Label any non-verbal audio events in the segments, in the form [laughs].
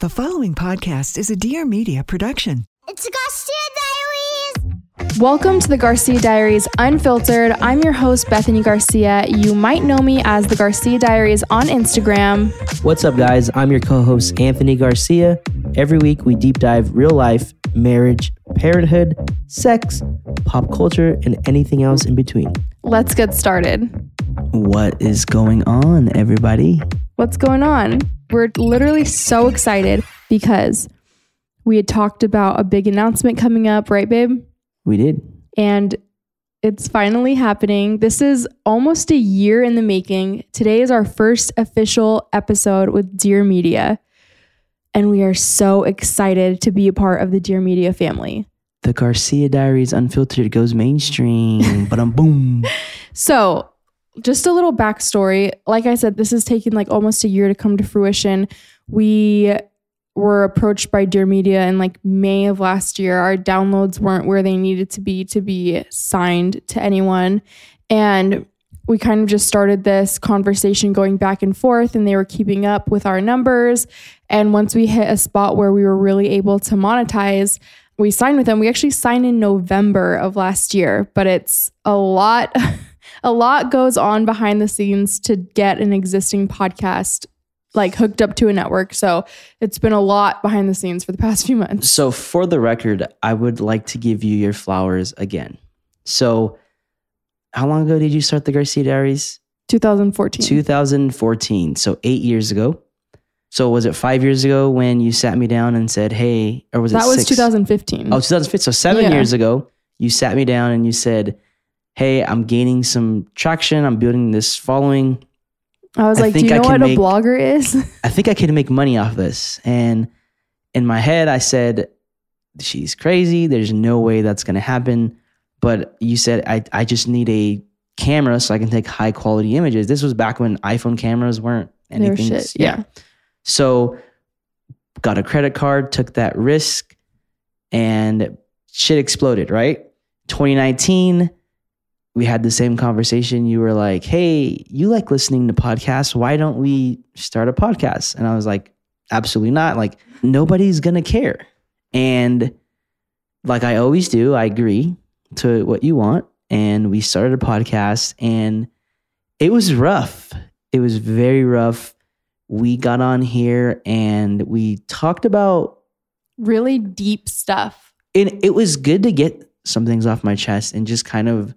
The following podcast is a Dear Media production. It's Garcia Diaries! Welcome to the Garcia Diaries Unfiltered. I'm your host, Bethanie Garcia. You might know me as the Garcia Diaries on Instagram. What's up, guys? I'm your co host, Anthony Garcia. Every week, we deep dive real life, marriage, parenthood, sex, pop culture, and anything else in between. Let's get started. What is going on, everybody? What's going on? We're literally so excited because we had talked about a big announcement coming up, right, babe? We did. And it's finally happening. This is almost a year in the making. Today is our first official episode with Dear Media. And we are so excited to be a part of the Dear Media family. The Garcia Diaries Unfiltered goes mainstream. but I'm boom. [laughs] So, just a little backstory. Like I said, this is taking like almost a year to come to fruition. We were approached by Dear Media in like May of last year. Our downloads weren't where they needed to be to be signed to anyone. And we kind of just started this conversation going back and forth, and they were keeping up with our numbers. And once we hit a spot where we were really able to monetize, we signed with them. We actually signed in November of last year, but it's a lot. [laughs] a lot goes on behind the scenes to get an existing podcast like hooked up to a network. So it's been a lot behind the scenes for the past few months. So, for the record, I would like to give you your flowers again. So, how long ago did you start the Garcia Diaries? 2014. 2014. So, eight years ago. So, was it five years ago when you sat me down and said, hey, or was it that was six? 2015. Oh, 2015. So, seven Yeah. years ago, you sat me down and you said, hey, I'm gaining some traction. I'm building this following. I was I like, do you know what make- a blogger is? I think I can make money off this. And in my head, I said, she's crazy. There's no way that's going to happen. But you said, I, I just need a camera so I can take high quality images. This was back when iPhone cameras weren't They were anything. shit, yeah. So got a credit card, took that risk, and shit exploded, right? 2019, we had the same conversation. You were like, hey, you like listening to podcasts. Why don't we start a podcast? And I was like, absolutely not. Like, nobody's going to care. And like I always do, I agree to what you want. And we started a podcast, and it was rough. It was very rough. We got on here and we talked about really deep stuff. and it was good to get some things off my chest and just kind of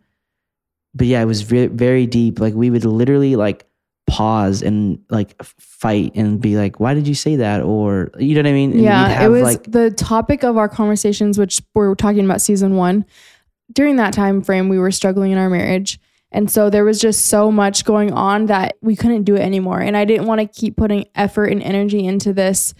but yeah it was very, very deep like we would literally like pause and like fight and be like why did you say that or you know what i mean And yeah, it was like the topic of our conversations, which we're talking about season one. During that time frame, we were struggling in our marriage. And so there was just so much going on that we couldn't do it anymore. And I didn't want to keep putting effort and energy into this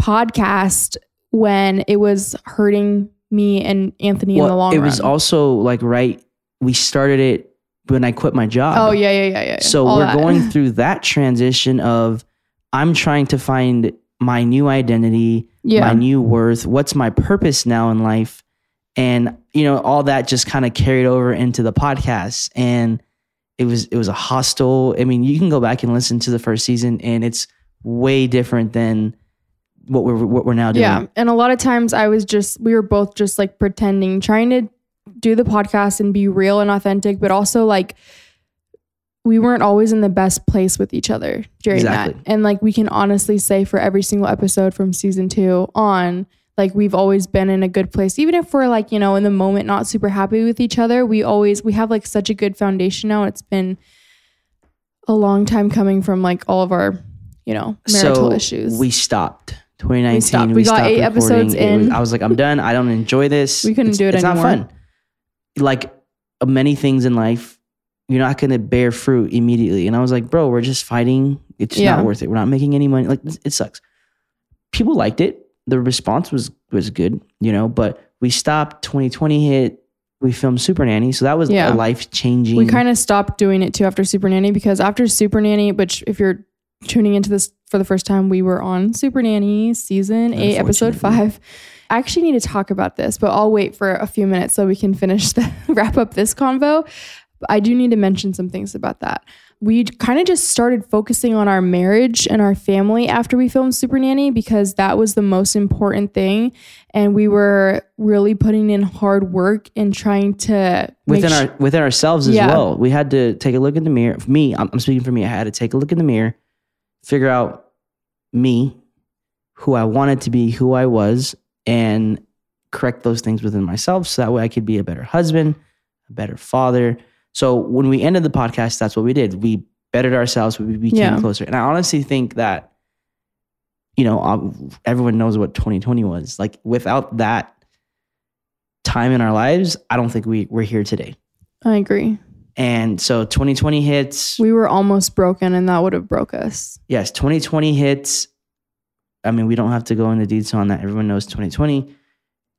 podcast when it was hurting me and Anthony in the long it run. It was also like right we started it when i quit my job oh, yeah, yeah, yeah, yeah. So All we're that. going [laughs] through that transition of I'm trying to find my new identity, Yeah. my new worth, what's my purpose now in life. And you know, all that just kind of carried over into the podcast and it was it was a hostile. I mean, you can go back and listen to the first season and it's way different than what we're what we're now doing. Yeah. And a lot of times I was just, we were both just like pretending, trying to do the podcast and be real and authentic, but also like we weren't always in the best place with each other during Exactly. that. And like we can honestly say for every single episode from season two on, like we've always been in a good place. Even if we're like, you know, in the moment not super happy with each other, we always we have like such a good foundation now. It's been a long time coming from like all of our, you know, marital so issues. We stopped. 2019. We stopped. We got stopped eight episodes recording. Was- in. I was like, I'm done. I don't enjoy this. We couldn't It's- do it It's anymore. not fun. Like many things in life, you're not going to bear fruit immediately. And I was like, bro, we're just fighting. It's Yeah. not worth it. We're not making any money. Like it sucks. people liked it. The response was was good, you know, but we stopped 2020 hit we filmed Super Nanny, so that was Yeah. a life changing. We kind of stopped doing it too after Super Nanny because after Super Nanny, which if you're tuning into this for the first time, we were on Super Nanny season eight, episode five. I actually need to talk about this, but I'll wait for a few minutes so we can finish [laughs] the wrap up this convo. I do need to mention some things about that. We kind of just started focusing on our marriage and our family after we filmed Super Nanny because that was the most important thing. And we were really putting in hard work and trying to within our within ourselves as Yeah. well. We had to take a look in the mirror. For me, I'm, I'm speaking for me. I had to take a look in the mirror, figure out me, who I wanted to be, who I was, and correct those things within myself, so that way I could be a better husband, a better father. So when we ended the podcast, that's what we did. We bettered ourselves. We became Yeah. closer, and I honestly think that, you know, everyone knows what 2020 was. Like without that time in our lives, I don't think we we're here today. I agree. And so 2020 hits. We were almost broken and that would have broke us. yes, 2020 hits. I mean, we don't have to go into detail on that. Everyone knows 2020.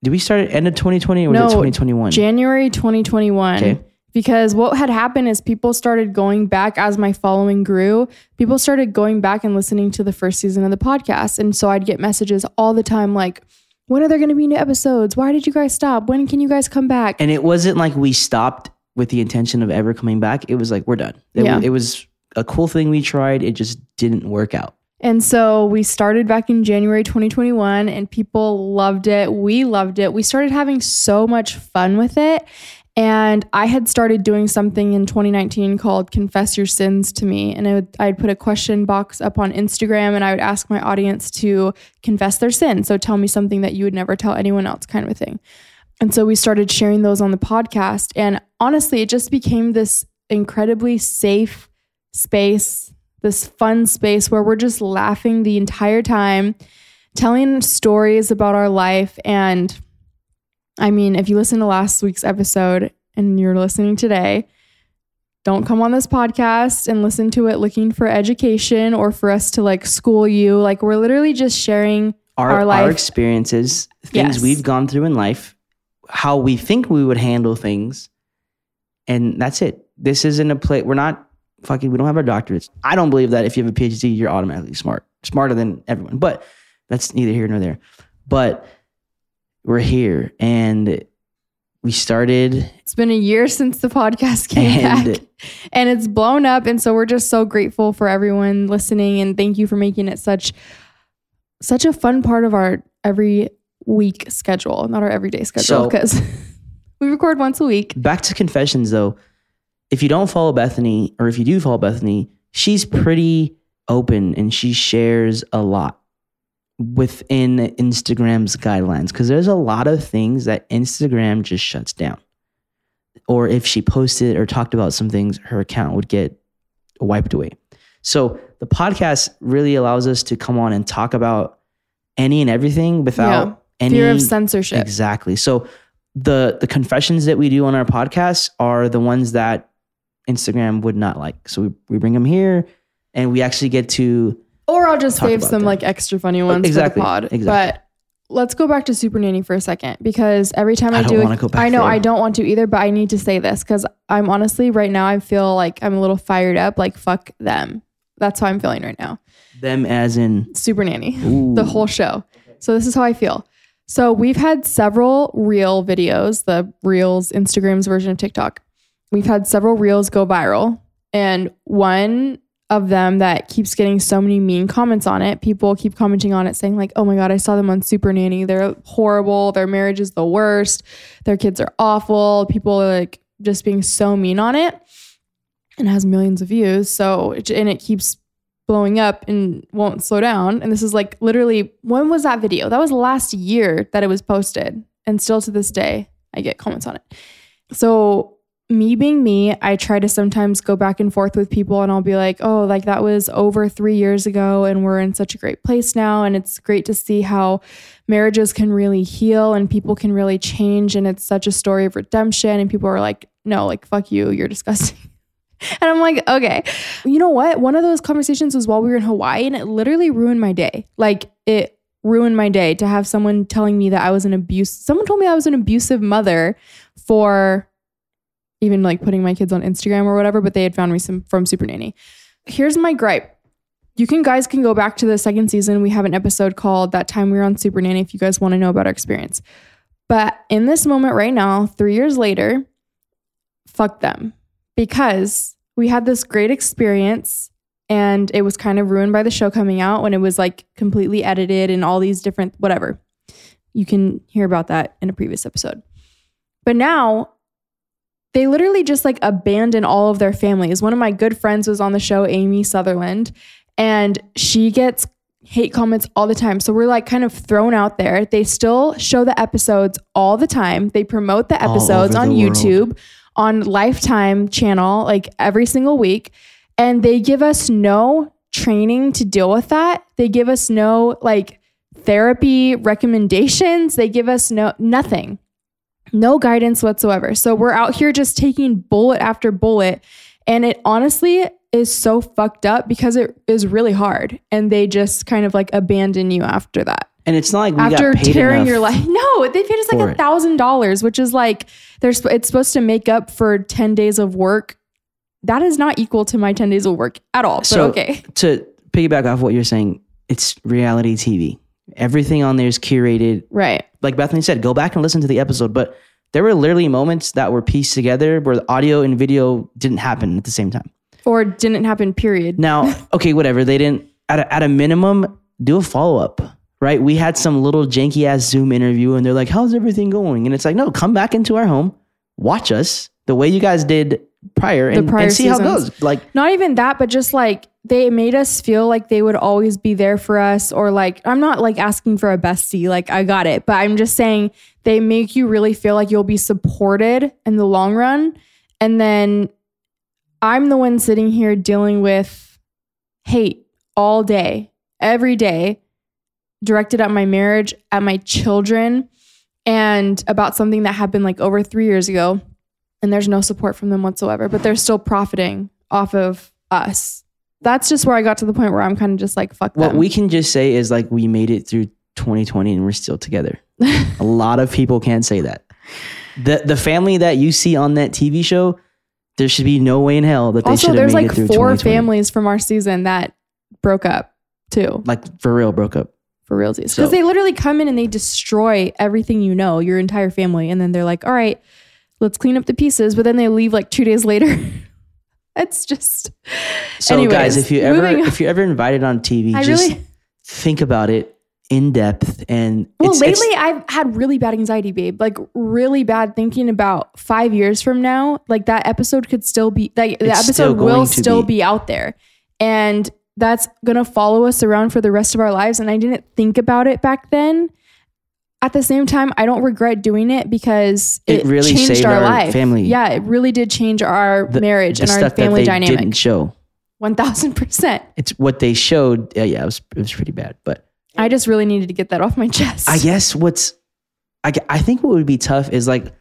Did we start at end of 2020 or was No, it 2021? January 2021. Okay. Because what had happened is people started going back as my following grew. People started going back and listening to the first season of the podcast. And so I'd get messages all the time like, when are there going to be new episodes? Why did you guys stop? When can you guys come back? and it wasn't like we stopped with the intention of ever coming back. It was like, we're done. It, Yeah. it was a cool thing we tried. It just didn't work out. And so we started back in January 2021 and people loved it. We loved it. We started having so much fun with it. And I had started doing something in 2019 called Confess Your Sins to Me. And I would, I'd put a question box up on Instagram and I would ask my audience to confess their sin. So tell me something that you would never tell anyone else, kind of a thing. And so we started sharing those on the podcast. And honestly, it just became this incredibly safe space, this fun space where we're just laughing the entire time, telling stories about our life. And I mean, if you listen to last week's episode and you're listening today, don't come on this podcast and listen to it looking for education or for us to like school you. Like, we're literally just sharing Our, Our our, life- experiences, things Yes. we've gone through in life, how we think we would handle things. And that's it. This isn't a play. We're not fucking, we don't have our doctorates. I don't believe that if you have a PhD, you're automatically smart, smarter than everyone. But that's neither here nor there. But we're here and we started It's been a year since the podcast came And- back and it's blown up. And so we're just so grateful for everyone listening and thank you for making it such such a fun part of our every week schedule, not our everyday schedule, So- because [laughs] we record once a week. back to confessions though. If you don't follow Bethanie, or if you do follow Bethanie, she's pretty open and she shares a lot within Instagram's guidelines because there's a lot of things that Instagram just shuts down. Or if she posted or talked about some things, her account would get wiped away. So the podcast really allows us to come on and talk about any and everything without Yeah. any Fear of censorship. Exactly. So the the confessions that we do on our podcast are the ones that Instagram would not like. So we, we bring them here and we actually get to Or I'll just save some them. like extra funny ones exactly, for the pod. exactly. But let's go back to Super Nanny for a second because every time I, I do it, I know there. I don't want to either, but I need to say this because I'm honestly right now I feel like I'm a little fired up. Like fuck them. That's how I'm feeling right now. them as in Super Nanny, Ooh. the whole show. So this is how I feel. So we've had several real videos, the reels, Instagram's version of TikTok. We've had several reels go viral, and one of them that keeps getting so many mean comments on it. People keep commenting on it saying like, "Oh my god, I saw them on Super Nanny. They're horrible. Their marriage is the worst. Their kids are awful." People are like just being so mean on it. And has millions of views. So and it keeps blowing up and won't slow down. And this is like literally when was that video? That was last year that it was posted. And still to this day, I get comments on it. So me being me, I try to sometimes go back and forth with people and I'll be like, oh, like that was over three years ago and we're in such a great place now. And it's great to see how marriages can really heal and people can really change. And it's such a story of redemption. And people are like, no, like, fuck you, you're disgusting. [laughs] And I'm like, okay. You know what? One of those conversations was while we were in Hawaii and it literally ruined my day. Like it ruined my day to have someone telling me that I was an abuse. Someone told me I was an abusive mother for even like putting my kids on Instagram or whatever, but they had found me some from Super Nanny. Here's my gripe. You can guys can go back to the second season. We have an episode called That Time We Were on Super Nanny if you guys want to know about our experience. But in this moment right now, three years later, fuck them. Because we had this great experience and it was kind of ruined by the show coming out when it was like completely edited and all these different whatever. You can hear about that in a previous episode. But now they literally just like abandon all of their families. One of my good friends was on the show, Amy Sutherland, and she gets hate comments all the time. So we're like kind of thrown out there. They still show the episodes all the time. They promote the episodes on the world. YouTube, on Lifetime channel, like every single week. And they give us no training to deal with that. They give us no like therapy recommendations. They give us no nothing. No guidance whatsoever. So we're out here just taking bullet after bullet. And it honestly is so fucked up because it is really hard. And they just kind of like abandon you after that. And it's not like we after got paid tearing your life. [laughs] No, they paid us like a thousand dollars, which is like there's it's supposed to make up for 10 days of work. That is not equal to my 10 days of work at all. But So okay. to piggyback off what you're saying, it's reality TV. Everything on there is curated. Right. Like Bethanie said, go back and listen to the episode. But there were literally moments that were pieced together where the audio and video didn't happen at the same time. Or didn't happen, period. Now, [laughs] okay, whatever. They didn't at a, at a minimum do a follow up, right? We had some little janky ass Zoom interview, and they're like, "How's everything going?" And it's like, no, come back into our home, watch us the way you guys did prior, and, prior and see how it goes. Like, Not even that, but just like they made us feel like they would always be there for us, or like I'm not like asking for a bestie, like I got it, but I'm just saying they make you really feel like you'll be supported in the long run. And then I'm the one sitting here dealing with hate all day, every day, directed at my marriage, at my children, and about something that happened like over three years ago. And there's no support from them whatsoever, but they're still profiting off of us. That's just where I got to the point where I'm kind of just like, fuck what them. we can just say is like we made it through 2020 and we're still together. [laughs] a lot of people can't say that. The the family that you see on that TV show, there should be no way in hell that they also, should have there's made like it through four families from our season that broke up too, like for real broke up. for realsies. Because So- they literally come in and they destroy everything you know, your entire family. And then they're like, all right, let's clean up the pieces. But then they leave like two days later. [laughs] it's just. So Anyways, guys, if you ever if you're ever invited on TV, I just really. think about it in depth and Well, it's, it's- lately I've had really bad anxiety, babe. Like really bad thinking about five years from now. Like that episode could still be like the It's episode will still be. be. out there. And that's gonna follow us around for the rest of our lives. And I didn't think about it back then. At the same time, I don't regret doing it because It it, really changed saved our, our life. family. Yeah, it really did change our the- marriage the and our family that they didn't dynamic. show. One thousand percent. It's what they showed. Yeah, yeah, it was it was pretty bad. But I just really needed to get that off my chest. I guess what's I, I think what would be tough is like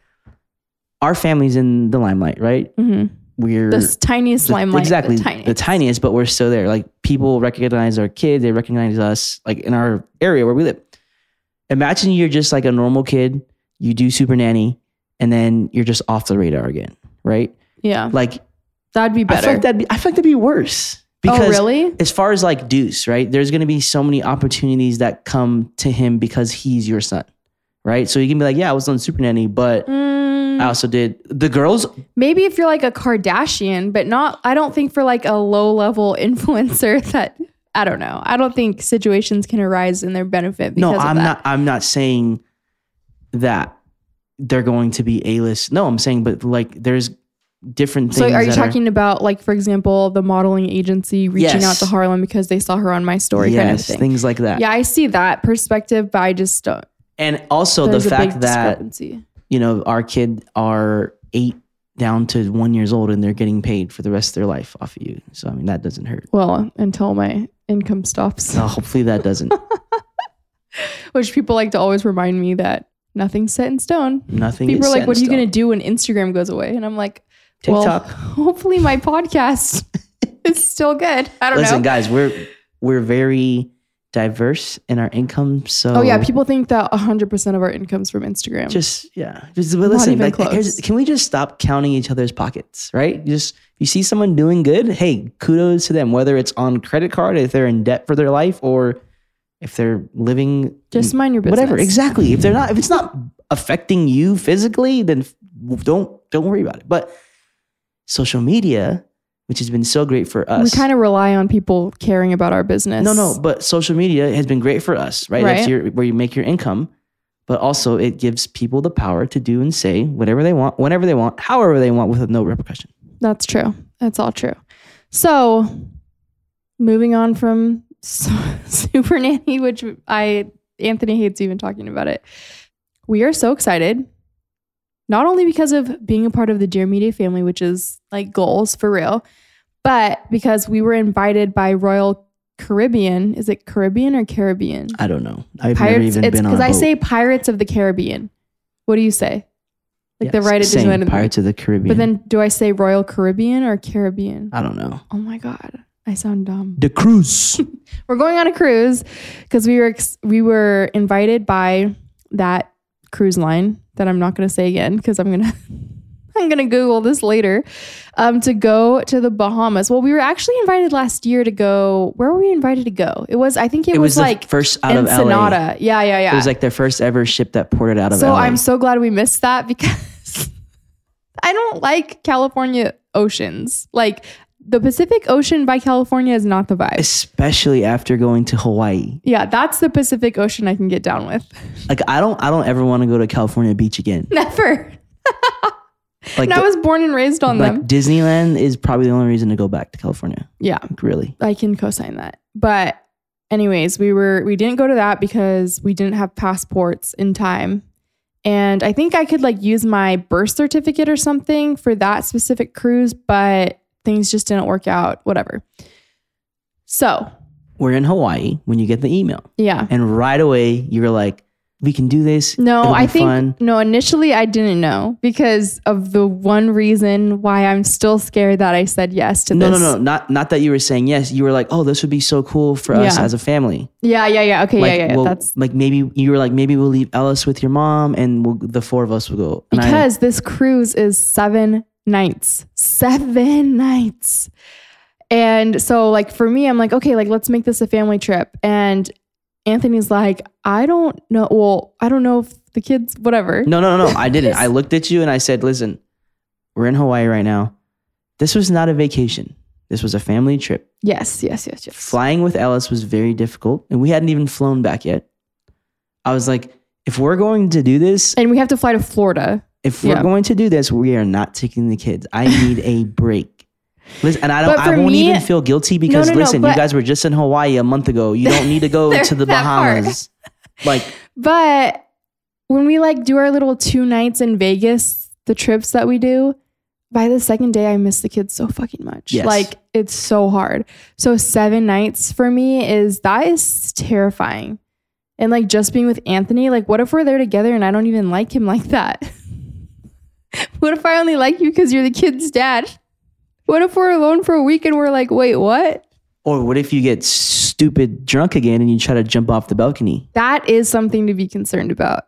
our family's in the limelight, right? Mm-hmm. We're The tiniest the- limelight. exactly The tiniest. the tiniest, but we're still there. Like people recognize our kid, they recognize us, like in our area where we live. Imagine you're just like a normal kid, you do super nanny, and then you're just off the radar again, right? Yeah. Like That'd be better. I feel like that'd be I feel like that'd be worse. oh, really? as far as like Deuce, right? There's going to be so many opportunities that come to him because he's your son, right? So you can be like, yeah, I was on Super Nanny, but Mm, I also did the girls. maybe if you're like a Kardashian, but not, I don't think for like a low level [laughs] influencer that, I don't know. I don't think situations can arise in their benefit because No, I'm not. I'm not saying that they're going to be a list. No, I'm saying, but like, there's different things. So are you talking about like, for example, the modeling agency reaching out to Harlem because they saw her on my story yes, kind of thing? things like that. Yeah, I see that perspective, but I just don't. and also the fact that you know our kid are eight down to one years old and they're getting paid for the rest of their life off of you. So I mean that doesn't hurt. Well, until my income stops, So hopefully that doesn't. [laughs] which people like to always remind me that nothing's set in stone. Nothing. People is are like, "What are you going to do when Instagram goes away?" And I'm like, TikTok. Well, [laughs] hopefully my podcast [laughs] is still good. I don't Listen, know. Listen, guys, we're we're very diverse in our income. So Oh yeah, people think that 100% of our income's from Instagram. just yeah, just but listen. even Like, can we just stop counting each other's pockets? Right? Just if you see someone doing good, hey, kudos to them. Whether it's on credit card, if they're in debt for their life, or if they're living just mind your business. whatever. Exactly. If they're not, if it's not affecting you physically, then don't don't worry about it. But social media, which has been so great for us, We kind of rely on people caring about our business. no, no, but social media has been great for us, right? That's Right. your where you make your income, but also it gives people the power to do and say whatever they want, whenever they want, however they want, with no repercussion. That's true. That's all true. So, moving on from S- [laughs] Super Nanny, which I Anthony hates even talking about it. We are so excited. Not only because of being a part of the Dear Media family, which is like goals for real, but because we were invited by Royal Caribbean. Is it Caribbean or Caribbean? I don't know. I've Pirates. never even It's been on. because I say Pirates of the Caribbean. What do you say? Like the right at same, Disneyland. Pirates of the Caribbean. But then, do I say Royal Caribbean or Caribbean? I don't know. Oh my god, I sound dumb. The cruise. [laughs] We're going on a cruise because we were ex- we were invited by that cruise line that I'm not going to say again because I'm gonna [laughs] I'm gonna Google this later um, to go to the Bahamas. Well, we were actually invited last year to go. Where were we invited to go? It was I think it, it was, was, the like first out of LA. Yeah, yeah, yeah. It was like their first ever ship that ported out of so LA. I'm so glad we missed that [laughs] because I don't like California oceans. Like the Pacific Ocean by California is not the vibe. especially after going to Hawaii. Yeah, that's the Pacific Ocean I can get down with. Like I don't I don't ever want to go to California Beach again. [laughs] Never. [laughs] Like And I was born and raised on like them. Disneyland is probably the only reason to go back to California. Yeah, Like, really. I can co-sign that. But anyways, we were we didn't go to that because we didn't have passports in time. And I think I could like use my birth certificate or something for that specific cruise, but things just didn't work out, whatever. So, We're in Hawaii when you get the email. yeah. And right away you were like, we can do this. No, I think fun. no. Initially, I didn't know because of the one reason why I'm still scared that I said yes to No, this. no, no. No, not not that you were saying yes. You were like, oh, this would be so cool for us as a family. Yeah, yeah, yeah. Okay, Like, yeah, yeah. well, That's like maybe you were like, maybe we'll leave Ellis with your mom and we'll, the four of us will go. And I- because this cruise is seven nights. Seven [laughs] nights. And so, like, for me, I'm like, okay, like, let's make this a family trip. And Anthony's like, I don't know. Well, I don't know if the kids, whatever. no, no, no, no. I didn't. [laughs] I looked at you and I said, listen, we're in Hawaii right now. This was not a vacation. This was a family trip. Yes, yes, yes, yes. Flying with Ellis was very difficult, and we hadn't even flown back yet. I was like, if we're going to do this, And we have to fly to Florida. If we're going to do this, we are not taking the kids. I need a [laughs] break. Listen, and I don't. I won't me- even feel guilty because no, no, listen, you but- guys were just in Hawaii a month ago. You don't need to go [laughs] to the. Bahamas. Like, But when we like do our little two nights in Vegas, the trips that we do, by the second day, I miss the kids so fucking much. Yes. Like it's so hard. So seven nights for me is that is terrifying. And like just being with Anthony, like what if we're there together and I don't even like him like that? [laughs] [laughs] what if I only like you because you're the kid's dad? What if we're alone for a week and we're like, wait, what? or what if you get stupid drunk again and you try to jump off the balcony? That is something to be concerned about.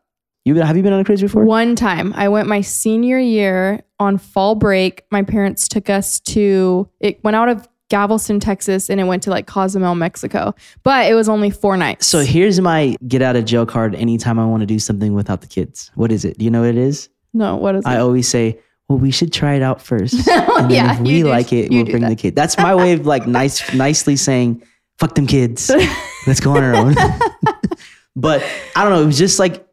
You have you been on a cruise before? One time, I went my senior year on fall break. My parents took us to, it went out of Galveston, Texas, and it went to like Cozumel, Mexico. But it was only four nights. So here's my get out of jail card anytime I want to do something without the kids. What is it? Do you know what it is? No, what is I it? always say, well, we should try it out first. [laughs] and then yeah, if we do- like it, we'll bring that. the kid. That's my way of like nice [laughs] nicely saying, fuck them kids. [laughs] Let's go on our own. but I don't know. It was just like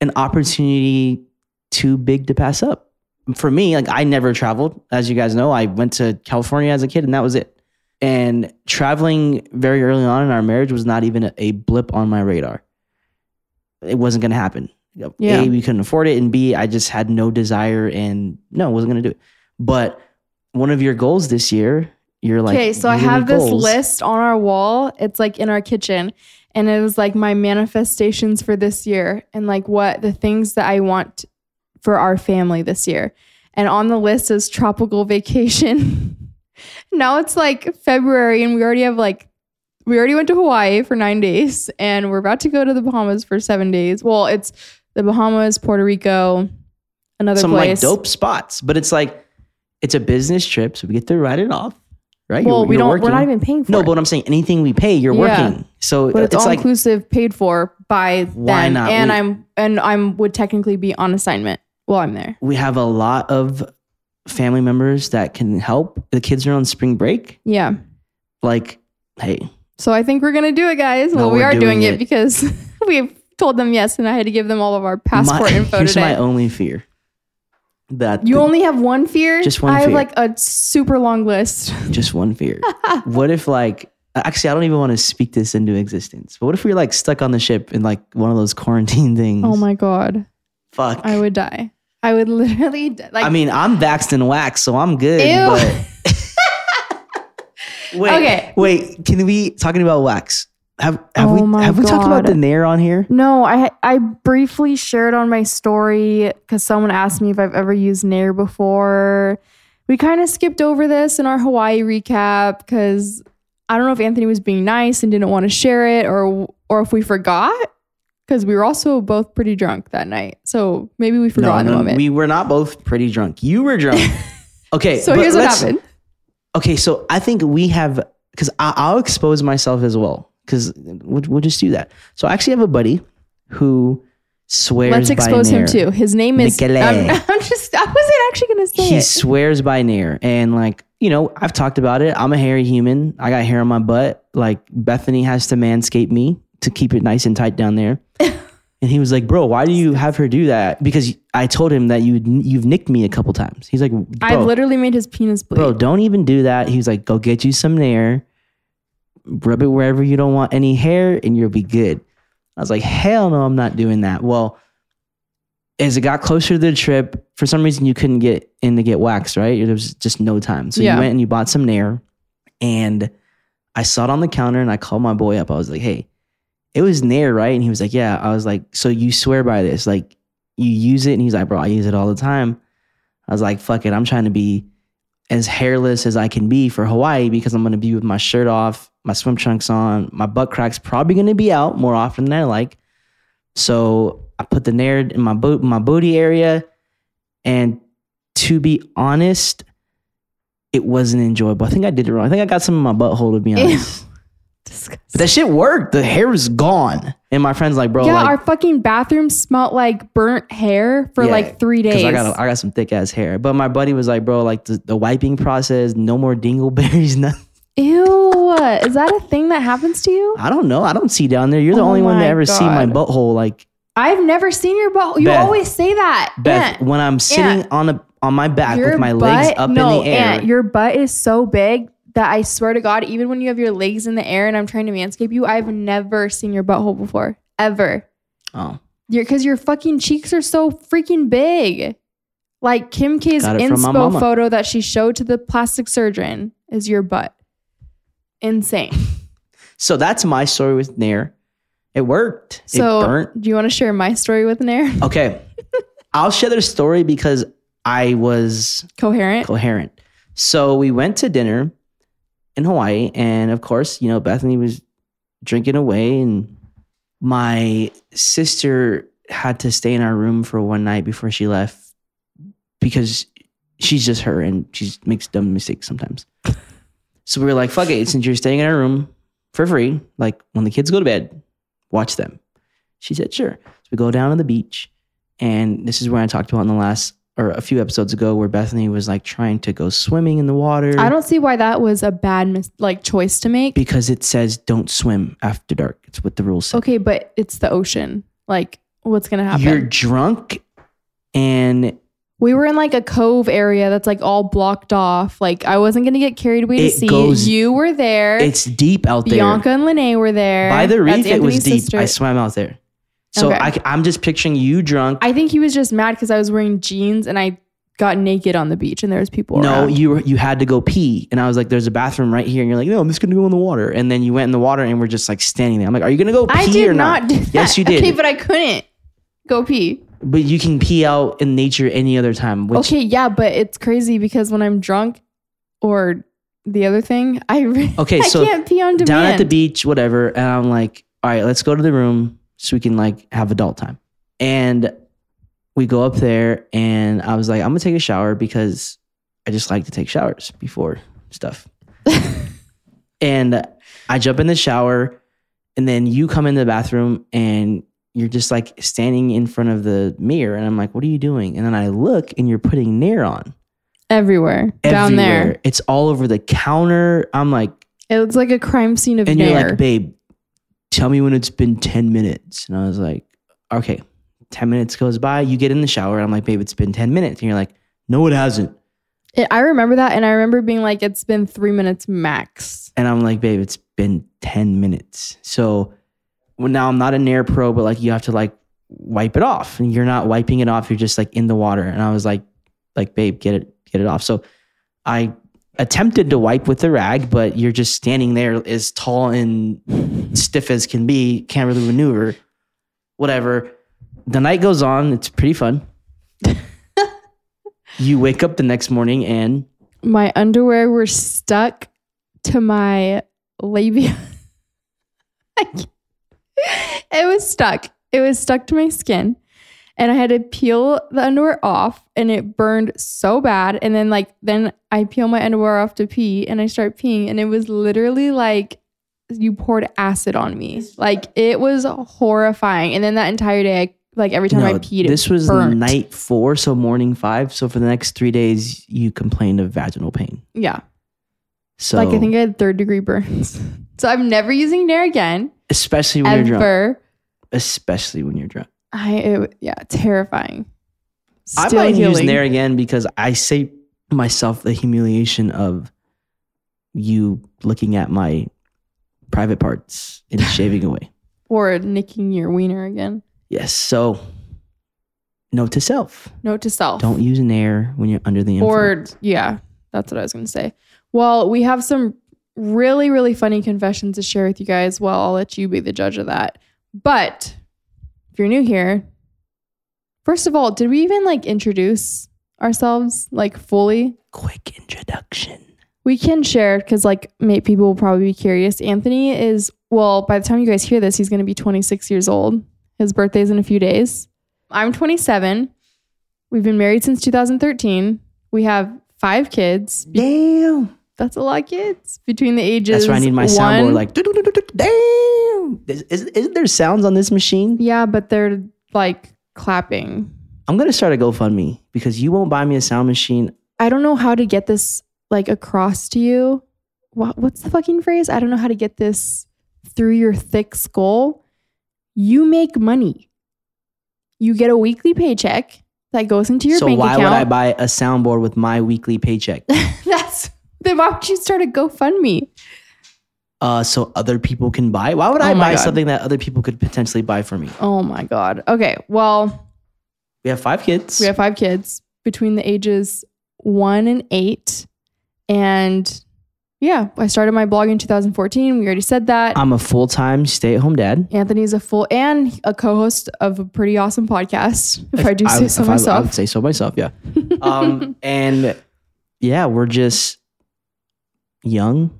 an opportunity too big to pass up. For me, like I never traveled. As you guys know, I went to California as a kid and that was it. And traveling very early on in our marriage was not even a blip on my radar. It wasn't going to happen. Yeah. A, we couldn't afford it. And B, I just had no desire and no, wasn't going to do it. But one of your goals this year, you're like, okay, so I have this list on our wall. It's like in our kitchen. And it was like my manifestations for this year and like what the things that I want for our family this year. And on the list is tropical vacation. [laughs] now it's like February and we already have like we already went to Hawaii for nine days and we're about to go to the Bahamas for seven days. Well, it's the Bahamas, Puerto Rico, another Some place. like dope spots, but it's like it's a business trip, so we get to write it off, right? Well, You're- we you're don't. working. We're not even paying for No, it. but I'm saying, anything we pay, you're Yeah. working. So but it's, it's all like inclusive, paid for by Why them, not? and We- I'm and I'm would technically be on assignment while I'm there. we have a lot of family members that can help. The kids are on spring break. Yeah. Like, hey, So I think we're gonna do it, guys. No, well, we are doing, doing it, it. because [laughs] we've told them yes, and I had to give them all of our passport my, [laughs] info here's today. my only fear. That you the- only have one fear. Just one I have like a super long list. [laughs] just one fear. [laughs] what if like actually I don't even want to speak this into existence. But what if we are like stuck on the ship in like one of those quarantine things? oh my god, fuck. I would die. I would literally die. like. I mean, I'm vaxxed and waxed, so I'm good. Ew. But wait, Okay. wait. Can we talking about wax? Have have Oh we have we talked about the nair on here? No, I I briefly shared on my story because someone asked me if I've ever used Nair before. We kind of skipped over this in our Hawaii recap because I don't know if Anthony was being nice and didn't want to share it, or or if we forgot because we were also both pretty drunk that night. So maybe we forgot in the moment. we were not both pretty drunk. You were drunk. [laughs] Okay, so here's what happened. Okay, so I think we have because I'll expose myself as well because we'll, we'll just do that. So I actually have a buddy who swears. By Let's expose him too. His name is. Michele. I'm, [laughs] I'm just. I wasn't actually gonna say He it. swears by Nair, and like you know, I've talked about it. I'm a hairy human. I got hair on my butt. Like Bethanie has to manscape me to keep it nice and tight down there. [laughs] and he was like, "Bro, why do you have her do that?" Because I told him that you you've nicked me a couple times. He's like, I "Bro, literally made his penis bleed. bro, don't even do that." He was like, "Go get you some Nair, rub it wherever you don't want any hair, and you'll be good." I was like, "Hell no, I'm not doing that." Well, as it got closer to the trip, for some reason you couldn't get in to get waxed, right? There was just no time. So Yeah. you went and you bought some Nair, and I saw it on the counter, and I called my boy up. I was like, "Hey, it was Nair, right?" And he was like, "Yeah." I was like, "So you swear by this? Like, you use it?" And he's like, "Bro, I use it all the time." I was like, "Fuck it, I'm trying to be as hairless as I can be for Hawaii because I'm gonna be with my shirt off, my swim trunks on, my butt crack's probably gonna be out more often than I like." So I put the Nair in my boot, my booty area, and to be honest, it wasn't enjoyable. I think I did it wrong. I think I got some in my butthole to be honest. [laughs] Disgusting. But that shit worked. The hair was gone, and my friend's like, "Bro, yeah, like, our fucking bathroom smelled like burnt hair for Yeah, like three days. I got I got some thick ass hair. But my buddy was like, bro, like the, the wiping process, no more dingleberries, [laughs] nothing. Ew, is that a thing that happens to you? I don't know. I don't see down there. You're the Oh only one to my ever see my God. butthole. Like I've never seen your butt. You Beth, always say that. Beth, Aunt, when I'm sitting on a on my back your with my butt- legs up no, in the air. Aunt, your butt is so big that I swear to God, even when you have your legs in the air and I'm trying to manscape you, I've never seen your butthole before. Ever. oh, Because your fucking cheeks are so freaking big. Like Kim K's Got it from my inspo mama. photo that she showed to the plastic surgeon is your butt. Insane. so that's my story with Nair. It worked. So, it burnt. do you want to share my story with Nair? [laughs] Okay, I'll share the story because I was Coherent. coherent. So we went to dinner in Hawaii, and of course, you know, Bethanie was drinking away, and my sister had to stay in our room for one night before she left because she's just her and she makes dumb mistakes sometimes. So we were like, fuck it, since you're staying in our room for free, like when the kids go to bed, watch them. She said, sure. So we go down to the beach, and this is where I talked about in the last or a few episodes ago where Bethanie was like trying to go swimming in the water I don't see why that was a bad mis- like choice to make. because it says don't swim after dark. It's what the rules say. Okay, but it's the ocean. Like, what's gonna happen? You're drunk and we were in like a cove area that's like all blocked off. Like, I wasn't gonna get carried away to It see. goes- you were there. it's deep out there. Bianca and Lene were there. By the reef, That's it was Anthony's deep. sister. I swam out there. So Okay. I, am just picturing you drunk. I think he was just mad because I was wearing jeans and I got naked on the beach and there was people. no, around. you were, you had to go pee, and I was like, "There's a bathroom right here," and you're like, "No, I'm just gonna go in the water." And then you went in the water, and we're just like standing there. I'm like, "Are you gonna go pee I did or not not?" do that. Yes, you [laughs] did. Okay, but I couldn't go pee. But you can pee out in nature any other time. Which okay, yeah, but it's crazy because when I'm drunk or the other thing, I [laughs] re- Okay, I so can't pee on demand. down at the beach, whatever. And I'm like, all right, let's go to the room so we can like have adult time. And we go up there, and I was like, I'm gonna take a shower because I just like to take showers before stuff. [laughs] and I jump in the shower, and then you come in the bathroom, and you're just like standing in front of the mirror, and I'm like, what are you doing? And then I look, and you're putting Nair on everywhere down there. It's all over the counter. I'm like. It looks like a crime scene of and you're like, babe, tell me when it's been 10 minutes. And I was like, okay, 10 minutes goes by. You get in the shower. And I'm like, babe, it's been 10 minutes. And you're like, no, it hasn't. It- I remember that, and I remember being like, "It's been three minutes max." And I'm like, babe, it's been 10 minutes. So well, now I'm not a Nair pro, but like you have to like wipe it off. And you're not wiping it off. You're just like in the water. And I was like, like, babe, get it, get it off. So I attempted to wipe with the rag, but you're just standing there as tall and stiff as can be, can't really maneuver. Whatever. The night goes on, it's pretty fun. [laughs] you wake up the next morning and My underwear were stuck to my labia. [laughs] [laughs] It was stuck. It was stuck to my skin. And I had to peel the underwear off and it burned so bad. And then like then I peel my underwear off to pee and I start peeing and it was literally like you poured acid on me. Like it was horrifying. And then that entire day, I, like every time I peed, it this was burnt. night four, so morning five. So for the next three days, you complained of vaginal pain. Yeah. So like I think I had third degree burns. [laughs] So I'm never using Nair again. Especially when you're drunk, Ever. especially when you're drunk. I it, yeah, terrifying. I Still might use healing. Nair again because I say myself the humiliation of you looking at my private parts and [laughs] shaving away. or nicking your wiener again. Yes. So note to self: Note to self. don't use Nair when you're under the influence. or yeah, that's what I was gonna say. Well, we have some really, really funny confessions to share with you guys. Well, I'll let you be the judge of that. But if you're new here, first of all, did we even like introduce ourselves like fully? Quick introduction. We can share because like people will probably be curious. Anthony is well, by the time you guys hear this, he's going to be 26 years old. His birthday's in a few days. I'm 27. We've been married since 2013. We have five kids. Damn. That's a lot of kids between the ages. That's where I need my one, soundboard. Like, damn. Is, is, isn't there sounds on this machine? yeah, but they're like clapping. I'm gonna start a GoFundMe because you won't buy me a sound machine. I don't know how to get this like across to you. What, what's the fucking phrase? I don't know how to get this through your thick skull. You make money. You get a weekly paycheck that goes into your so bank why account. would I buy a soundboard with my weekly paycheck? That's then why would you start a GoFundMe? uh, so other people can buy. Why would I Oh my buy God. something that other people could potentially buy for me? Oh my god. Okay, well, We have five kids. we have five kids between the ages one and eight, and yeah, I started my blog in 2014. We already said that. I'm a full time stay at home dad. Anthony's a full and a co-host of a pretty awesome podcast. If I do say so if I- I myself. would say so myself. Yeah. [laughs] um, and yeah, we're just young.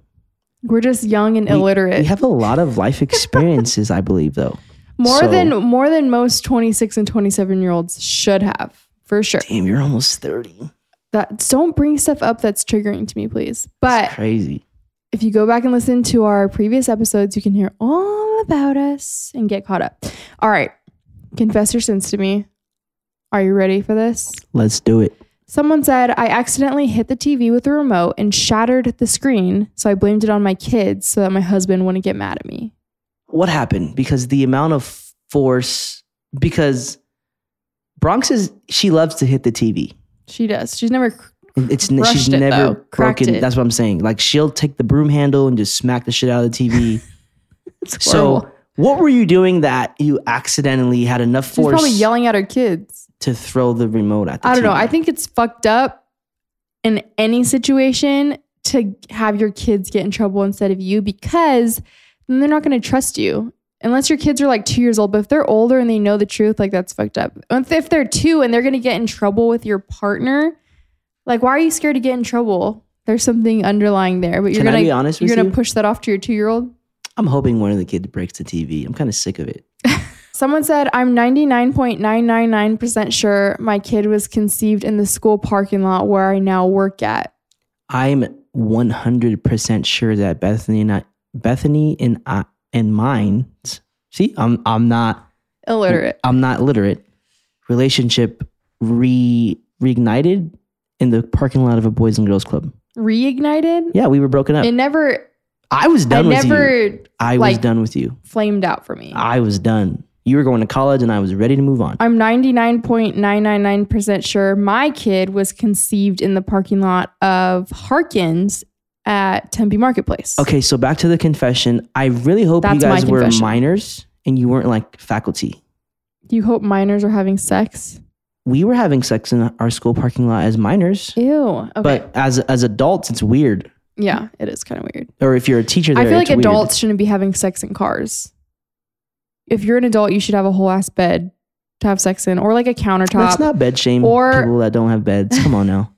We're just young and We- illiterate. We have a lot of life [laughs] experiences, I believe, though. more so- than more than most 26 and 27 year olds should have, for sure. Damn, you're almost 30. That don't bring stuff up that's triggering to me, please. But crazy. if you go back and listen to our previous episodes, you can hear all about us and get caught up. All right. Confess your sins to me. Are you ready for this? Let's do it. Someone said, I accidentally hit the TV with the remote and shattered the screen. So I blamed it on my kids so that my husband wouldn't get mad at me. What happened? Because the amount of force, because Bronx is, she loves to hit the TV. She does. She's never. It's she's it, never though. Broken. it. That's what I'm saying. Like she'll take the broom handle and just smack the shit out of the TV. [laughs] It's so. What were you doing that you accidentally had enough she's force probably yelling at her kids. to throw the remote at the I don't know. TV? I think it's fucked up in any situation to have your kids get in trouble instead of you because then they're not going to trust you. Unless your kids are like two years old, but if they're older and they know the truth, like that's fucked up. If they're two and they're going to get in trouble with your partner, like why are you scared to get in trouble? There's something underlying there, but you're Can gonna be honest you're with gonna you? push that off to your two year old. I'm hoping one of the kids breaks the TV. I'm kind of sick of it. [laughs] Someone said, I'm 99.999% sure my kid was conceived in the school parking lot where I now work at. I'm 100% sure that Bethanie and I, Bethanie and I, and mine. See, I'm I'm not Illiterate. I'm not literate. Relationship re reignited in the parking lot of a boys and girls club. Reignited? Yeah, we were broken up. It never, I was I done with never you. I was done with you. flamed out for me. I was done. You were going to college, and I was ready to move on. I'm 99.999% sure my kid was conceived in the parking lot of Harkins at Tempe Marketplace. Okay, so back to the confession. I really hope you That's my guys were minors and you weren't like faculty. You hope minors are having sex? We were having sex in our school parking lot as minors, Ew. Okay. but as as adults, it's weird. Yeah, it is kind of weird. Or if you're a teacher, there, I feel like it's weird. adults shouldn't be having sex in cars. If you're an adult, you should have a whole ass bed to have sex in, or like a countertop, Let's not bed shame Or- people that don't have beds. Come on now.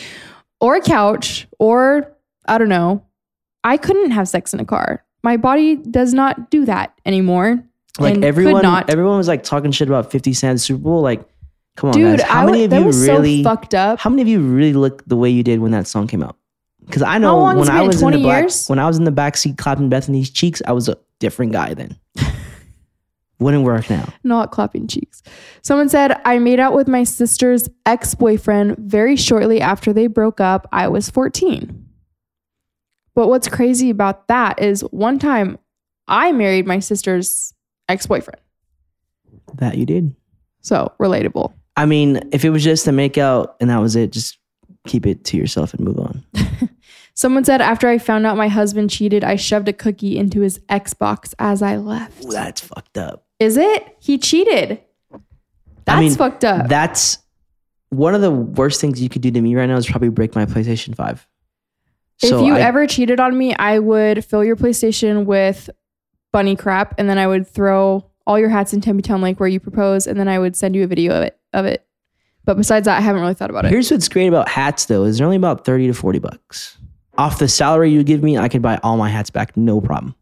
[laughs] or a couch, or I don't know. I couldn't have sex in a car. My body does not do that anymore. Like and could everyone, not. everyone was like talking shit about Fifty Cent Super Bowl. Like, come on, Dude, guys. How I many w- of that you was really? so fucked up. How many of you really looked the way you did when that song came out? Because I know when I was in the 20 black, years? when I was in the back seat clapping Bethanie's cheeks, I was a different guy then. [laughs] Wouldn't work now. not clapping cheeks. Someone said, I made out with my sister's ex boyfriend very shortly after they broke up. I was 14. But what's crazy about that is one time I married my sister's ex boyfriend. That you did. So relatable. I mean, if it was just to make out and that was it, just keep it to yourself and move on. [laughs] Someone said, after I found out my husband cheated, I shoved a cookie into his Xbox as I left. Ooh, that's fucked up. Is it? He cheated. That's I mean, fucked up. That's one of the worst things you could do to me right now is probably break my PlayStation 5. if you I- ever cheated on me, I would fill your PlayStation with bunny crap, and then I would throw all your hats in Tempe Town Lake where you propose, and then I would send you a video of it. Of it. But besides that, I haven't really thought about it. Here's what's great about hats though, is they're only about 30 to 40 bucks. Off the salary you give me, I could buy all my hats back, no problem.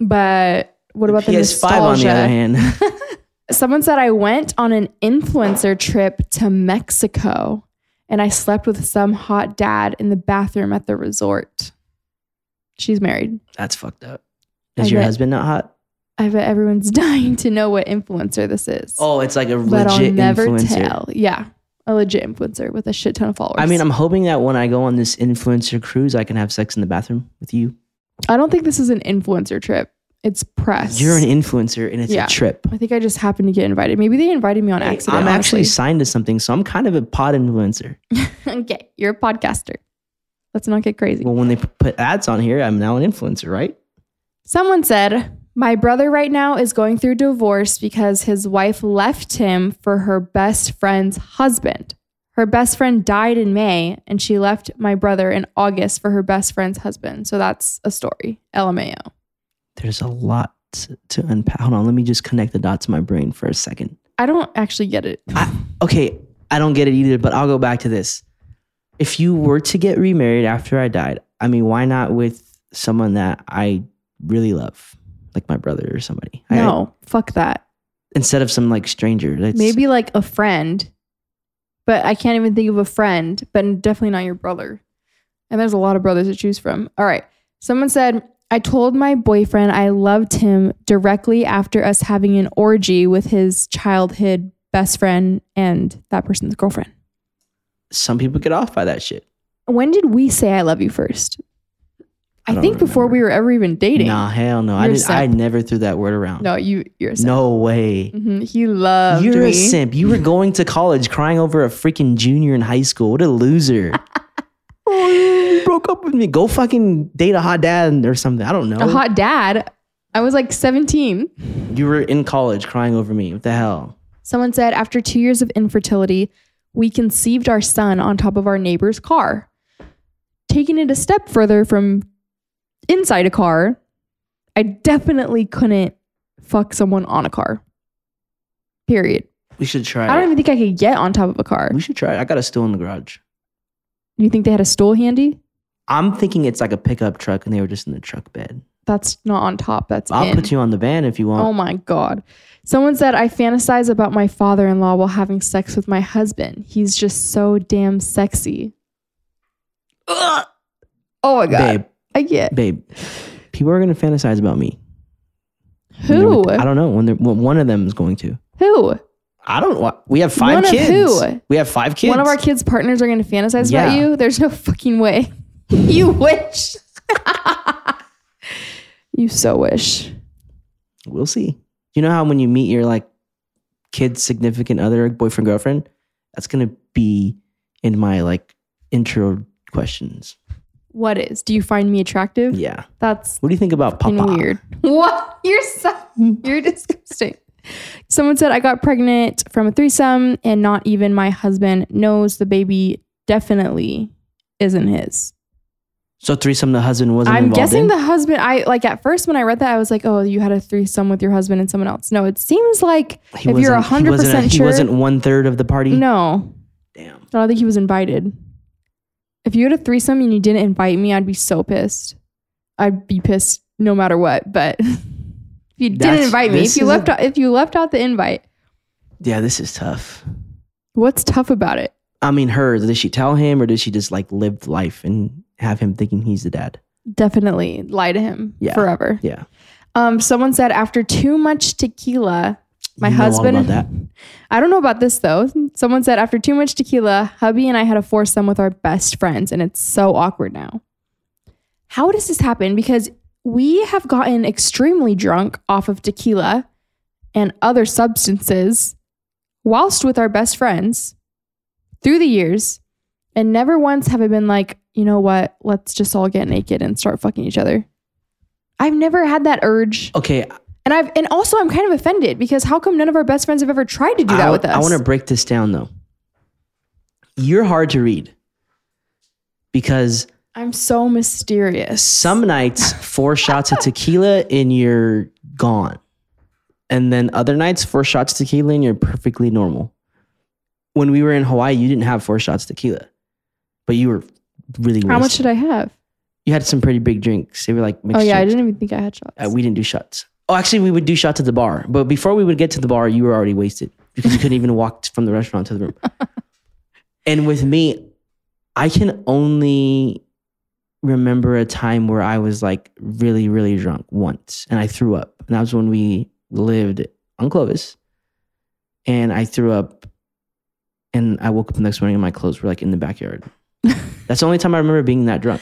But what about the PS5 on the other hand. [laughs] [laughs] Someone said I went on an influencer trip to Mexico, and I slept with some hot dad in the bathroom at the resort. She's married. That's fucked up. Is I your bet- husband not hot? I bet everyone's [laughs] dying to know what influencer this is. Oh, it's like a but I'll legit never influencer. tell. Yeah, a legit influencer with a shit ton of followers. I mean, I'm hoping that when I go on this influencer cruise, I can have sex in the bathroom with you. I don't think this is an influencer trip. It's press. You're an influencer and it's Yeah. a trip. I think I just happened to get invited. Maybe they invited me on Hey, accident. I'm actually signed to something, so I'm kind of a pod influencer. [laughs] okay. You're a podcaster. Let's not get crazy. Well, when they put ads on here, I'm now an influencer, right? Someone said, My brother right now is going through divorce because his wife left him for her best friend's husband. Her best friend died in May and she left my brother in August for her best friend's husband. So that's a story. LMAO. There's a lot to, to unpack. Hold on, let me just connect the dots in my brain for a second. I don't actually get it. I, okay, I don't get it either, but I'll go back to this. If you were to get remarried after I died, I mean, why not with someone that I really love, like my brother or somebody? I- No, fuck that. instead of some like stranger. That's, Maybe like a friend, but I can't even think of a friend, but definitely not your brother. And there's a lot of brothers to choose from. All right. Someone said, I told my boyfriend I loved him directly after us having an orgy with his childhood best friend and that person's girlfriend. some people get off by that shit. When did we say I love you first? I I, think before we were ever even dating. Nah, hell no. I You're a did, I never threw that word around. No, you you're a simp. no way. Mhm, He loved You're me. a simp. You were going to college crying over a freaking junior in high school. What a loser. oh, [laughs] you broke up with me. Go fucking date a hot dad or something. I don't know. A hot dad. I was like 17. you were in college crying over me. What the hell? Someone said after two years of infertility, we conceived our son on top of our neighbor's car. Taking it a step further from inside a car, I definitely couldn't fuck someone on a car. Period. We should try I don't it. even think I could get on top of a car. We should try it. I got a stool in the garage. You think they had a stool handy? I'm thinking it's like a pickup truck and they were just in the truck bed. That's not on top. That's I'll in. put you on the van if you want. Oh my god. Someone said I fantasize about my father-in-law while having sex with my husband. He's just so damn sexy. Ugh. Oh my god. babe, I get babe. People are gonna fantasize about me. Who? with- I don't know when when one of them is going to. Who? I don't. We have five One of kids. who? We have five kids. One of our kids' partners are going to fantasize about you? There's no fucking way. [laughs] you wish. [laughs] you so wish. We'll see. You know how when you meet your like kid's significant other, boyfriend, girlfriend, that's gonna be in my like intro questions. What is? Do you find me attractive? Yeah. That's What do you think about Papa? weird. [laughs] What? You're so you're disgusting. Someone said I got pregnant from a threesome and not even my husband knows the baby definitely isn't his. So threesome, the husband wasn't I'm involved guessing in? the husband I like at first when I read that I was like, "Oh, you had a threesome with your husband and someone else." No, it seems like He if you're wasn't- he wasn't a- 100% he sure wasn't one third of the party. No. Damn. I don't think he was invited. If you had a threesome and you didn't invite me, I'd be so pissed. I'd be pissed no matter what. But [laughs] if you didn't That's- invite me, this if you is a- left out, if you left out the invite, Yeah, this is tough. what's tough about it? I mean, her. Did she tell him, or did she just like live life and have him thinking he's the dad? Definitely lie to him Yeah. forever. Yeah. Um, someone said after too much tequila, my You know husband. I don't know about this though. Someone said after too much tequila, hubby and I had a foursome with our best friends, and it's so awkward now. How does this happen? Because we have gotten extremely drunk off of tequila and other substances whilst with our best friends through the years, and never once have I been like, you know what, let's just all get naked and start fucking each other. I've never had that urge. Okay, And I've and also I'm kind of offended because how come none of our best friends have ever tried to do that I, with us? I want to break this down though. You're hard to read because I'm so mysterious. some nights [laughs] four shots of tequila and you're gone, and then other nights four shots of tequila and you're perfectly normal. When we were in Hawaii, you didn't have four shots of tequila, but you were really. How much did I have? You had some pretty big drinks. They were like mixed. oh yeah, I didn't even think I had shots. Uh, we didn't do shots. Oh, actually, we would do shots at the bar. But before we would get to the bar, you were already wasted because you couldn't even [laughs] walk from the restaurant to the room. [laughs] and with me, I can only remember a time where I was like really, really drunk once and I threw up. And that was when we lived on Clovis. And I threw up and I woke up the next morning and my clothes were like in the backyard. [laughs] That's the only time I remember being that drunk.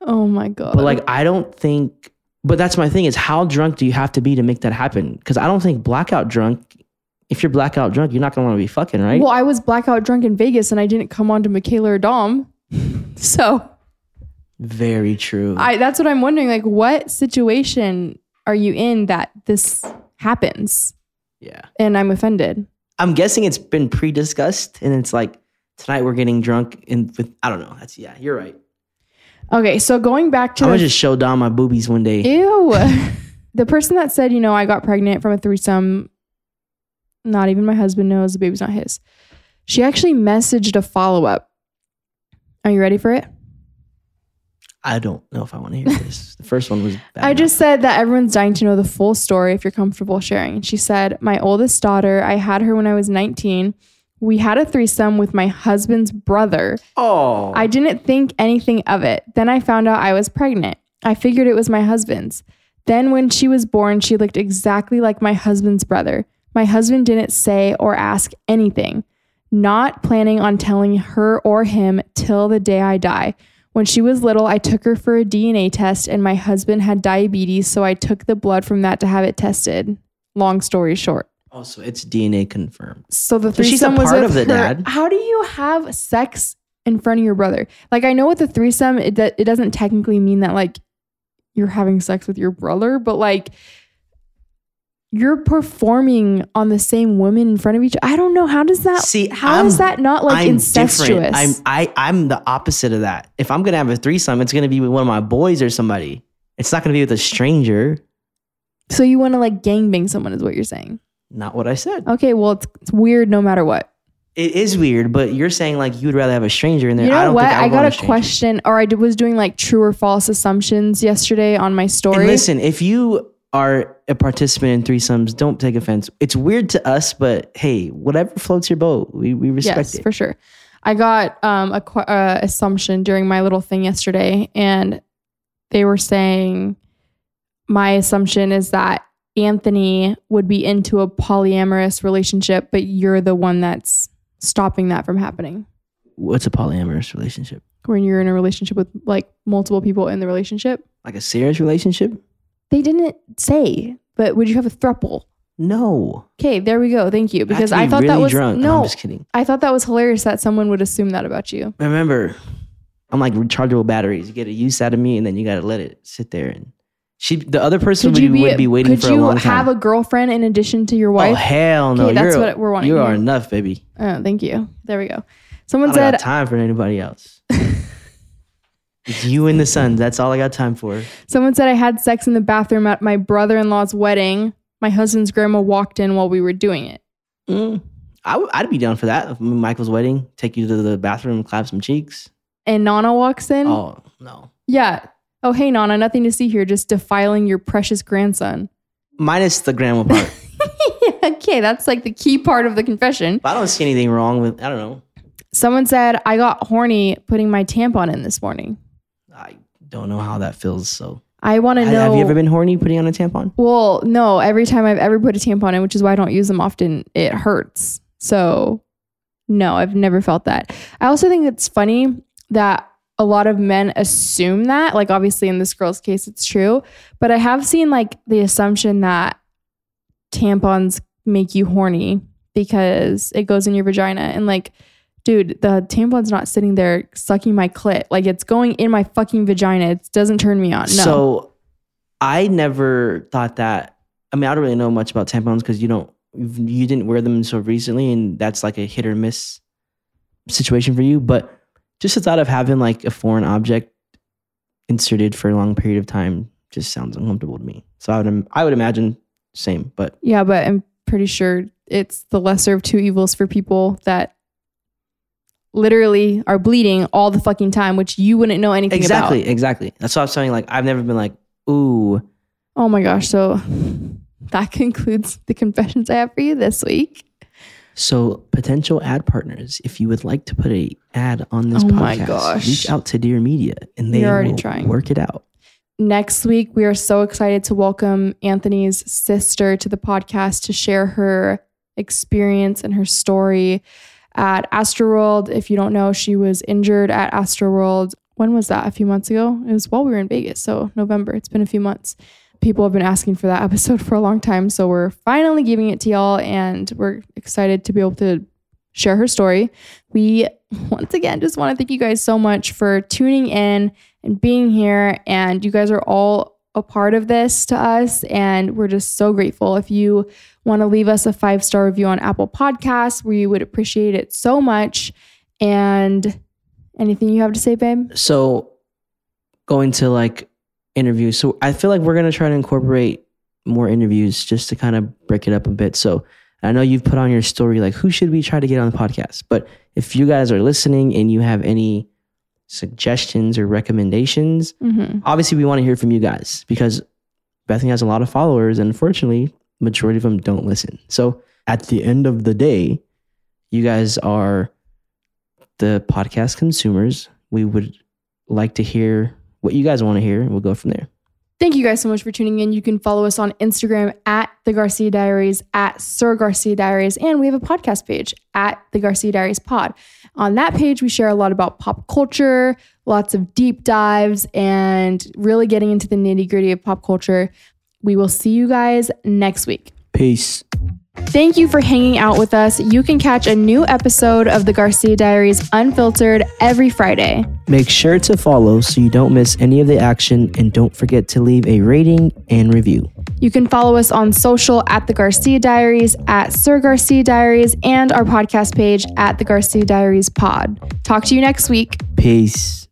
oh my god. But like, I don't think. But that's my thing is how drunk do you have to be to make that happen? Because I don't think blackout drunk. If you're blackout drunk, you're not gonna want to be fucking right. well, I was blackout drunk in Vegas and I didn't come on to Michaela or Dom. [laughs] so Very true. I that's what I'm wondering. Like, what situation are you in that this happens? yeah, And I'm offended. I'm guessing it's been pre-discussed, and it's like tonight we're getting drunk, and with I don't know. That's yeah, you're right. Okay, so going back to I'm the just show Dom my boobies one day. Ew. [laughs] the person that said, you know, I got pregnant from a threesome, not even my husband knows the baby's not his. She actually messaged a follow up. Are you ready for it? I don't know if I want to hear this. The first one was. Bad I enough. just said that everyone's dying to know the full story if you're comfortable sharing. She said, My oldest daughter, I had her when I was 19. We had a threesome with my husband's brother. Oh, I didn't think anything of it. Then I found out I was pregnant. I figured it was my husband's. Then, when she was born, she looked exactly like my husband's brother. My husband didn't say or ask anything, not planning on telling her or him till the day I die. When she was little, I took her for a DNA test, and my husband had diabetes, so I took the blood from that to have it tested. Long story short. Also it's DNA confirmed. So the So she's a threesome was part of the her. dad? How do you have sex in front of your brother? Like I know with the threesome, it it doesn't technically mean that like you're having sex with your brother, but like you're performing on the same woman in front of each. I don't know how does that. See, how is I'm- that not like I'm incestuous? different. I'm I I'm the opposite of that. If I'm gonna have a threesome, it's gonna be with one of my boys or somebody. It's not gonna be with a stranger. so you want to like gangbang someone is what you're saying? Not what I said. Okay, well it's, it's weird no matter what. It is weird, but you're saying like you would rather have a stranger in there. You I know don't what? think I, I, got a stranger. question, or I was doing like true or false assumptions yesterday on my story. And listen, if you are a participant in threesomes, don't take offense. It's weird to us, but hey, whatever floats your boat, we, we respect yes, it. for sure. I got um, a qu- uh, assumption during my little thing yesterday, and they were saying my assumption is that Anthony would be into a polyamorous relationship, but you're the one that's stopping that from happening. What's a polyamorous relationship? When you're in a relationship with like multiple people in the relationship, Like a serious relationship? they didn't say. But would you have a throuple? No. Okay, there we go. Thank you. Because I to be thought that was drunk. no. I'm just kidding. I thought that was hilarious that someone would assume that about you. Remember, I'm like rechargeable batteries. You get a use out of me, and then you gotta let it sit there. And she, the other person would, would be waiting could for a you long time. have a girlfriend in addition to your wife? oh hell no! Okay, that's what we're wanting You are enough, baby. Oh, thank you. There we go. I Someone don't said got time for anybody else. [laughs] it's you and the sun. That's all I got time for. someone said I had sex in the bathroom at my brother-in-law's wedding. My husband's grandma walked in while we were doing it. Mm, I w- I'd be down for that. If Michael's wedding, take you to the bathroom, clap some cheeks. And Nana walks in. Oh no, Yeah. Oh, hey Nana, nothing to see here, just defiling your precious grandson. minus the grandma part. [laughs] okay, that's like the key part of the confession. but I don't see anything wrong with. I don't know. Someone said I got horny putting my tampon in this morning. I don't know how that feels. So, I want to know. have you ever been horny putting on a tampon? Well, no. Every time I've ever put a tampon in, which is why I don't use them often, it hurts. So, no, I've never felt that. I also think it's funny that a lot of men assume that. Like, obviously, in this girl's case, it's true. But I have seen like the assumption that tampons make you horny because it goes in your vagina. And like, dude, the tampon's not sitting there sucking my clit. Like, it's going in my fucking vagina. It doesn't turn me on. No. So, I never thought that. I mean, I don't really know much about tampons because you don't, you didn't wear them so recently, and that's like a hit or miss situation for you. But just the thought of having like a foreign object inserted for a long period of time just sounds uncomfortable to me. So I would, im- I would imagine same, but Yeah, but I'm pretty sure it's the lesser of two evils for people that literally are bleeding all the fucking time, which you wouldn't know anything about. exactly, about. exactly. That's what I was saying. Like, I've never been like, ooh, Oh my gosh. So [laughs] that concludes the confessions I have for you this week. So, potential ad partners, if you would like to put a ad on this Oh podcast, reach out to Dear Media and they You're already will trying. work it out. Next week, we are so excited to welcome Anthony's sister to the podcast to share her experience and her story at Astroworld. If you don't know, she was injured at Astroworld. When was that? A few months ago? It was while we were in Vegas. So, November. It's been a few months. People have been asking for that [laughs] episode for a long time. So, we're finally giving it to y'all, and we're excited to be able to share her story. We [laughs] once again just want to thank you guys so much for tuning in and being here. And you guys are all a part of this to us. And we're just so grateful. If you want to leave us a five star review on Apple Podcasts, we would appreciate it so much. And anything you have to say, babe? So, going to like interviews. So, I feel like we're going to try to incorporate more interviews just to kind of break it up a bit. So, I know you've put on your story, like, who should we try to get on the podcast? But if you guys are listening and you have any suggestions or recommendations, Mm-hmm. obviously we want to hear from you guys because Bethanie has a lot of followers and unfortunately majority of them don't listen. So at the end of the day, you guys are the podcast consumers. We would like to hear what you guys want to hear and we'll go from there. Thank you guys so much for tuning in. You can follow us on Instagram at the Garcia Diaries, at Sir Garcia Diaries, and we have a podcast page at the Garcia Diaries Pod. On that page, we share a lot about pop culture, lots of deep dives, and really getting into the nitty gritty of pop culture. We will see you guys next week. Peace. Thank you for hanging out with us. You can catch a new episode of the Garcia Diaries Unfiltered every Friday. Make sure to follow so you don't miss any of the action and don't forget to leave a rating and review. You can follow us on social at the Garcia Diaries, at Sir Garcia Diaries, and our podcast page at the Garcia Diaries Pod. Talk to you next week. Peace.